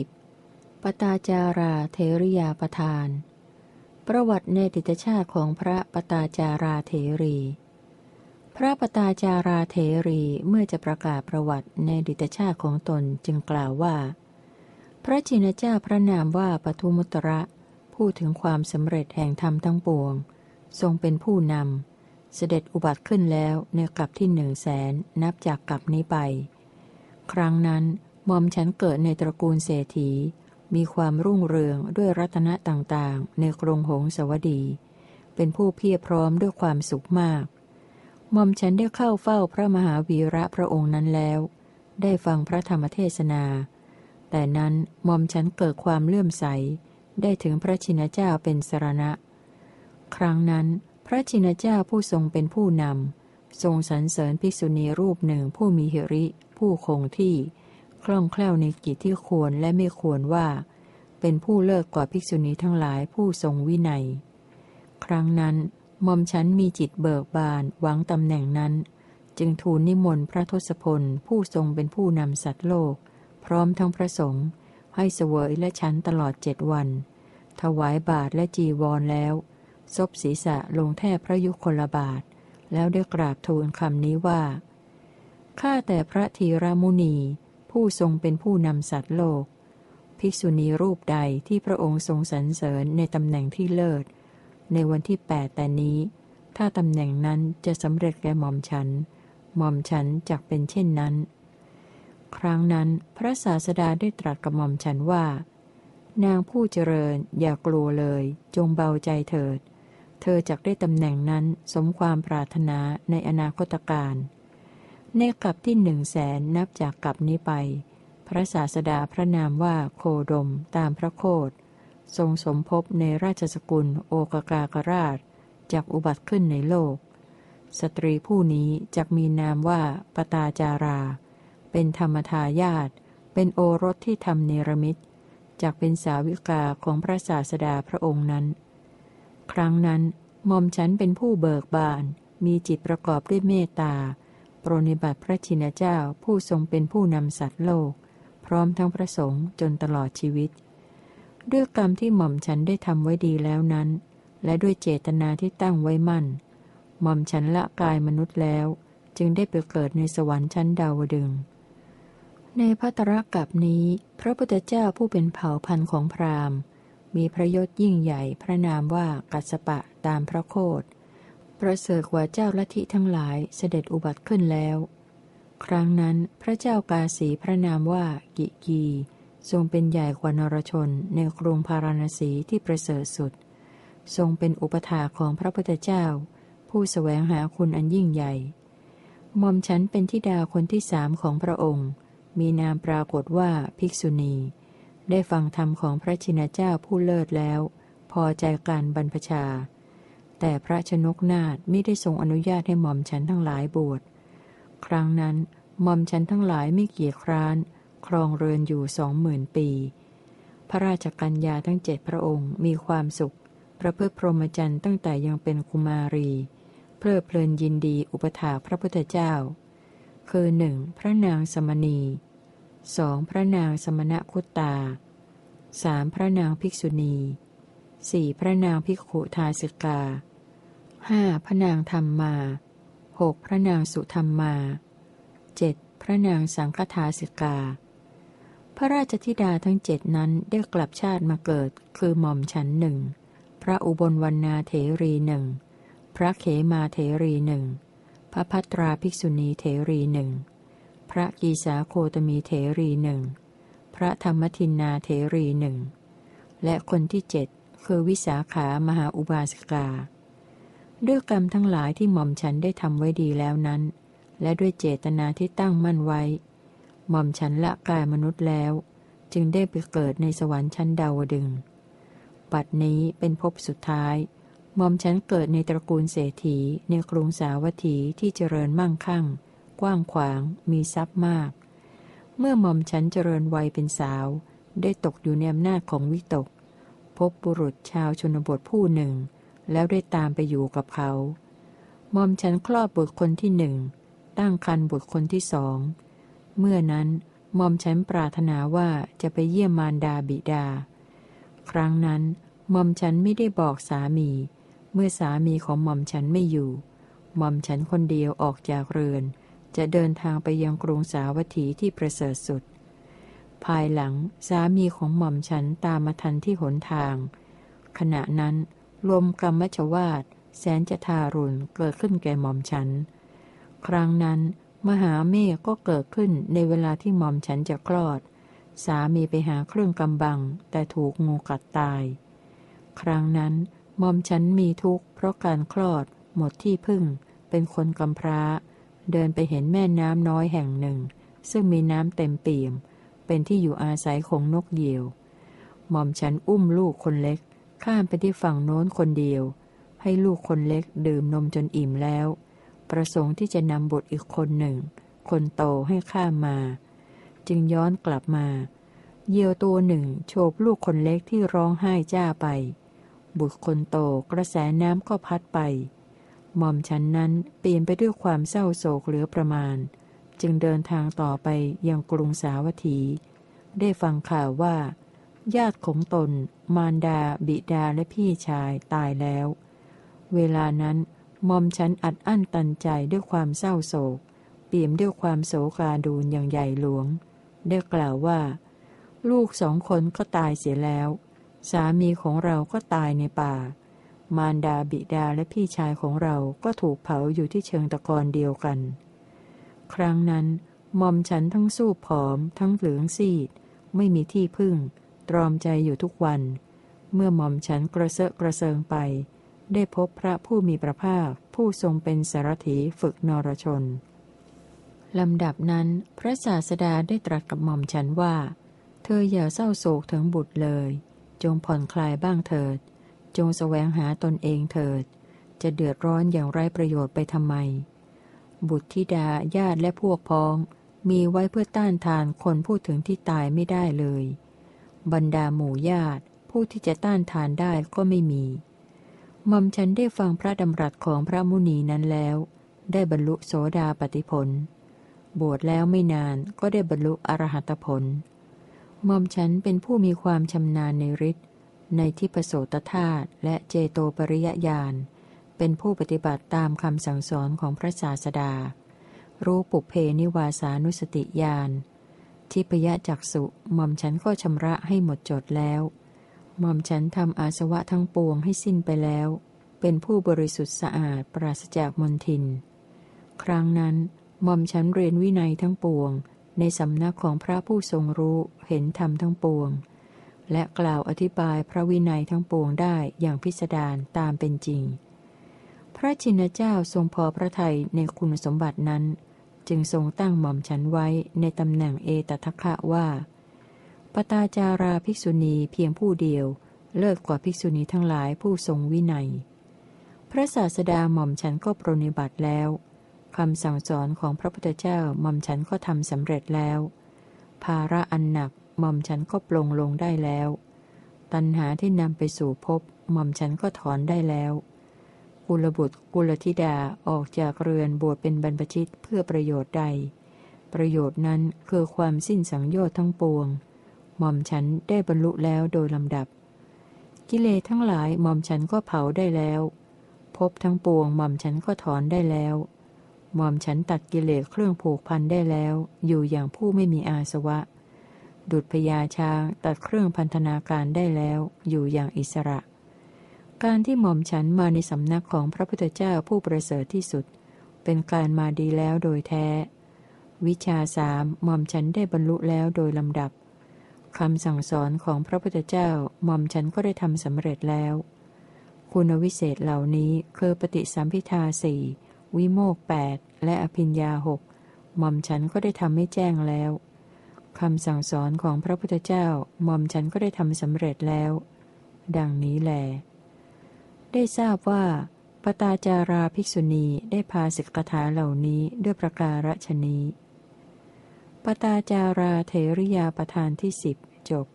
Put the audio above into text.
10. ปตาจาราเทริยาประทาน ประวัติในดิตชาติของพระปตาจาราเทรี พระปตาจาราเทรีเมื่อจะประกาศประวัติในดิตชาติของตนจึงกล่าวว่า พระจินเจ้าพระนามว่าปทุมุตระพูดถึงความสำเร็จแห่งธรรมทั้งปวง ทรงเป็นผู้นำเสด็จอุบัติขึ้นแล้วในกลับที่หนึ่งแสนนับจากกลับนี้ไป ครั้งนั้นมอมฉันเกิดในตระกูลเศรษฐี มีความรุ่งเรืองด้วยรัตนะต่างๆ ในกรงหงสวดี เป็นผู้เพียรพร้อมด้วยความสุขมากมอมฉันได้เข้าเฝ้าพระมหาวีระพระองค์นั้นแล้ว ได้ฟังพระธรรมเทศนา แต่นั้นมอมฉันเกิดความเลื่อมใส ได้ถึงพระชินเจ้าเป็นสรณะ ครั้งนั้น พระชินเจ้าผู้ทรงเป็นผู้นำ ทรงสรรเสริญภิกษุณีรูปหนึ่งผู้มีหิริ ผู้คงที่ คล่องแคล่วในกิจที่ควรและไม่ควรว่า เป็นผู้เลิกกว่าภิกษุณีทั้งหลายผู้ทรงวินัย ครั้งนั้นมอมฉันมีจิตเบิกบานหวังตำแหน่งนั้น จึงทูลนิมนต์พระทศพลผู้ทรงเป็นผู้นำสัตว์โลก พร้อมทั้งพระสงฆ์ให้เสวยและชั้นตลอดเจ็ดวัน ถวายบาทและจีวรแล้ว ซบศีรษะลงแทบพระยุคลบาท แล้วได้กราบทูลคำนี้ว่า ข้าแต่พระธีรมุนี ผู้ทรงเป็นผู้นำสัตว์โลก ภิกษุณีรูปใดที่พระองค์ทรงสรรเสริญในตำแหน่งที่เลิศ ในวันที่แปดแต่นี้ ถ้าตำแหน่งนั้นจะสำเร็จแก่หม่อมฉัน หม่อมฉันจักเป็นเช่นนั้น ครั้งนั้นพระศาสดาได้ตรัสกับหม่อมฉันว่า นางผู้เจริญอย่ากลัวเลย จงเบาใจเถิด เธอจักได้ตำแหน่งนั้นสมความปรารถนาในอนาคตการในกลับที่หนึ่งแสนนับจากกลับนี้ไป พระศาสดาพระนามว่าโคดมตามพระโคดทรงสมภพในราชสกุลโอกากากราชจากอุบัติขึ้นในโลก สตรีผู้นี้จักมีนามว่าปตาจารา เป็นธรรมทายาทเป็นโอรสที่ทำเนรมิตจากเป็นสาวิกาของพระศาสดาพระองค์นั้น ครั้งนั้น มอมฉันเป็นผู้เบิกบาน มีจิตประกอบด้วยเมตตา ปรนิบัติพระชินเจ้าผู้ทรงเป็นผู้นำสัตว์โลก พร้อมทั้งพระสงฆ์จนตลอดชีวิต ด้วยกรรมที่หม่อมฉันได้ทำไว้ดีแล้วนั้น และด้วยเจตนาที่ตั้งไว้มั่น หม่อมฉันละกายมนุษย์แล้ว จึงได้ไปเกิดในสวรรค์ชั้นดาวดึง ในพัตรกับนี้ พระพุทธเจ้าผู้เป็นเผ่าพันธุ์ของพราหมณ์ มีพระยศยิ่งใหญ่พระนามว่ากัสปะตามพระโคดประเสริฐกว่าเจ้าลัทธิทั้งหลายเสด็จอุบัติขึ้นแล้ว ครั้งนั้นพระเจ้ากาสีพระนามว่ากิกี ทรงเป็นใหญ่กว่านรชนในกรุงพาราณสีที่ประเสริฐสุด ทรงเป็นอุปถาของพระพุทธเจ้า ผู้สแสวงหาคุณอันยิ่งใหญ่มอมฉันเป็นทิดาคนที่สามของพระองค์ มีนามปรากฏว่าภิกษุณี ได้ฟังธรรมของพระชินเจ้าผู้เลิศแล้ว พอใจการบรรพชา แต่พระชนกนาถไม่ได้ทรงอนุญาตให้หม่อมฉันทั้งหลายบวช ครั้งนั้นหม่อมฉันทั้งหลายไม่เกียจคร้าน ครองเรือนอยู่สองหมื่นปี พระราชกัญญาทั้งเจ็ดพระองค์มีความสุข ประพฤติพรหมจรรย์ตั้งแต่ยังเป็นกุมารี เพลิดเพลินยินดีอุปถาพระพุทธเจ้า คือหนึ่งพระนางสมณี สองพระนางสมณคุตตาสามพระนางภิกษุณีสี่พระนางภิกขุทาสิกาห้าพระนางธรรมมาหกพระนางสุธรรมมาเจ็ดพระนางสังฆทาสิกา พระราชธิดาทั้งเจ็ดนั้นได้กลับชาติมาเกิด คือหม่อมฉันหนึ่ง พระอุบลวรรณาเถรีหนึ่ง พระเขมาเถรีหนึ่ง พระพัตราภิกษุณีเถรีหนึ่ง พระกีสาโคตมีเถรีหนึ่ง พระธรรมทินนาเถรีหนึ่ง และคนที่เจ็ดคือวิสาขามหาอุบาสิกา ด้วยกรรมทั้งหลายที่หม่อมฉันได้ทำไว้ดีแล้วนั้น และด้วยเจตนาที่ตั้งมั่นไว้ หม่อมฉันละกายมนุษย์แล้ว จึงได้ไปเกิดในสวรรค์ชั้นดาวดึงปัดนี้เป็นภพสุดท้ายหม่อมฉันเกิดในตระกูลเศรษฐีในกรุงสาวัตถีที่เจริญมั่งคั่ง กว้างขวาง มีทรัพย์มาก เมื่อหม่อมฉันเจริญวัยเป็นสาว ได้ตกอยู่ในอำนาจของวิตก พบบุรุษชาวชนบทผู้หนึ่ง แล้วได้ตามไปอยู่กับเขามอมฉันคลอดบุตรคนที่หนึ่ง ตั้งคันบุตรคนที่สอง เมื่อนั้นหม่อมฉันปรารถนาว่าจะไปเยี่ยมมารดาบิดา ครั้งนั้นหม่อมฉันไม่ได้บอกสามี เมื่อสามีของหม่อมฉันไม่อยู่ หม่อมฉันคนเดียวออกจากเรือน จะเดินทางไปยังกรุงสาวัตถีที่ประเสริฐสุด ภายหลังสามีของหม่อมฉันตามมาทันที่หนทาง ขณะนั้นลมกรรมชวาดแสนจะทารุณเกิดขึ้นแก่หม่อมฉัน ครั้งนั้น มหาเมฆก็เกิดขึ้นในเวลาที่หม่อมฉันจะคลอด สามีไปหาเครื่องกำบัง แต่ถูกงูกัดตาย ครั้งนั้นหม่อมฉันมีทุกข์เพราะการคลอด หมดที่พึ่ง เป็นคนกำพร้า เดินไปเห็นแม่น้ำน้อยแห่งหนึ่ง ซึ่งมีน้ำเต็มเปี่ยม เป็นที่อยู่อาศัยของนกเหยี่ยว หม่อมฉันอุ้มลูกคนเล็ก ข้ามไปที่ฝั่งโน้นคนเดียว ให้ลูกคนเล็กดื่มนมจนอิ่มแล้ว ประสงค์ที่จะนำบุตรอีกคนหนึ่ง คนโตให้ข้ามมา จึงย้อนกลับมาเหยี่ยวตัวหนึ่งโฉบลูกคนเล็กที่ร้องไห้จ้าไป บุตรคนโตกระแสน้ำก็พัดไป หม่อมฉันนั้นเปลี่ยนไปด้วยความเศร้าโศกเหลือประมาณ จึงเดินทางต่อไปยังกรุงสาวัตถี ได้ฟังข่าวว่า ญาติของตน มารดา บิดาและพี่ชายตายแล้ว เวลานั้นหมอมฉันอัดอั้นตันใจด้วยความเศร้าโศก เปี่ยมด้วยความโศกาดูนอย่างใหญ่หลวง ได้กล่าวว่า ลูกสองคนก็ตายเสียแล้ว สามีของเราก็ตายในป่า มารดาบิดาและพี่ชายของเราก็ถูกเผาอยู่ที่เชิงตะกอนเดียวกัน ครั้งนั้นมอมฉันทั้งสู้ผอม ทั้งเหลืองซีด ไม่มีที่พึ่ง ตรอมใจอยู่ทุกวัน เมื่อมอมฉันกระเซาะกระเซิงไป ได้พบพระผู้มีพระภาค ผู้ทรงเป็นสารถีฝึกนรชนลำดับนั้น พระศาสดาได้ตรัสกับหม่อมฉันว่า เธออย่าเศร้าโศกถึงบุตรเลย จงผ่อนคลายบ้างเถิด จงสแสวงหาตนเองเถิด จะเดือดร้อนอย่างไรประโยชน์ไปทำไม บุตรธิดาญาติและพวกพ้อง มีไว้เพื่อต้านทานคนพูดถึงที่ตายไม่ได้เลย บรรดาหมู่ญาติผู้ที่จะต้านทานได้ก็ไม่มีมอมฉันได้ฟังพระดำรัสของพระมุนีนั้นแล้ว ได้บรรลุโสดาปติผล บวชแล้วไม่นานก็ได้บรรลุอรหัตผลมอมฉันเป็นผู้มีความชำนาญในฤทธิ์ ในที่ประโสตธาตุและเจโตปริยญาณ เป็นผู้ปฏิบัติตามคำสั่งสอนของพระศาสดา รู้ปุเพนิวาสานุสติญาณทิพยจักสุหม่อมฉันก็ชำระให้หมดจดแล้วหม่อมฉันทำอาสวะทั้งปวงให้สิ้นไปแล้ว เป็นผู้บริสุทธิ์สะอาดปราศจากมลทิน ครั้งนั้นหม่อมฉันเรียนวินัยทั้งปวง ในสำนักของพระผู้ทรงรู้เห็นธรรมทั้งปวง และกล่าวอธิบายพระวินัยทั้งปวงได้อย่างพิสดารตามเป็นจริง พระชินเจ้าทรงพอพระทัยในคุณสมบัตินั้น จึงทรงตั้งหม่อมฉันไว้ในตำแหน่งเอตทัคคะว่า ปตาจาราภิกษุณีเพียงผู้เดียว เลิศกว่าภิกษุณีทั้งหลายผู้ทรงวินัย พระศาสดาหม่อมฉันก็ปรนิบัติแล้วคำสั่งสอนของพระพุทธเจ้าหม่อมฉันก็ทำสำเร็จแล้ว ภาระอันหนัก หม่อมฉันก็ปลงลงได้แล้ว ตัณหาที่นำไปสู่ภพหม่อมฉันก็ถอนได้แล้วกุลบุตรกุลธิดาออกจากเรือนบวชเป็นบรรพชิตเพื่อประโยชน์ใด ประโยชน์นั้นคือความสิ้นสังโยชน์ทั้งปวง หม่อมฉันได้บรรลุแล้วโดยลำดับ กิเลสทั้งหลายหม่อมฉันก็เผาได้แล้วพบทั้งปวงหม่อมฉันก็ถอนได้แล้ว หม่อมฉันตัดกิเลสเครื่องผูกพันได้แล้ว อยู่อย่างผู้ไม่มีอาสวะ ดุดพญาช้างตัดเครื่องพันธนาการได้แล้ว อยู่อย่างอิสระ การที่หม่อมฉันมาในสำนักของพระพุทธเจ้าผู้ประเสริฐที่สุด เป็นการมาดีแล้วโดยแท้ วิชาสามหม่อมฉันได้บรรลุแล้วโดยลำดับคำสั่งสอนของพระพุทธเจ้าหม่อมฉันก็ได้ทำสำเร็จแล้ว คุณวิเศษเหล่านี้คือปฏิสัมพิทาสี่วิโมกแปดและอภิญญาหกหม่อมฉันก็ได้ทำให้แจ้งแล้ว คำสั่งสอนของพระพุทธเจ้าหม่อมฉันก็ได้ทำสำเร็จแล้ว ดังนี้แล ได้ทราบว่าปตาจาราภิกษุณีได้พาสิกขาเหล่านี้ด้วยประการฉนี้ปตาจาราเทริยาประธานที่สิบจบ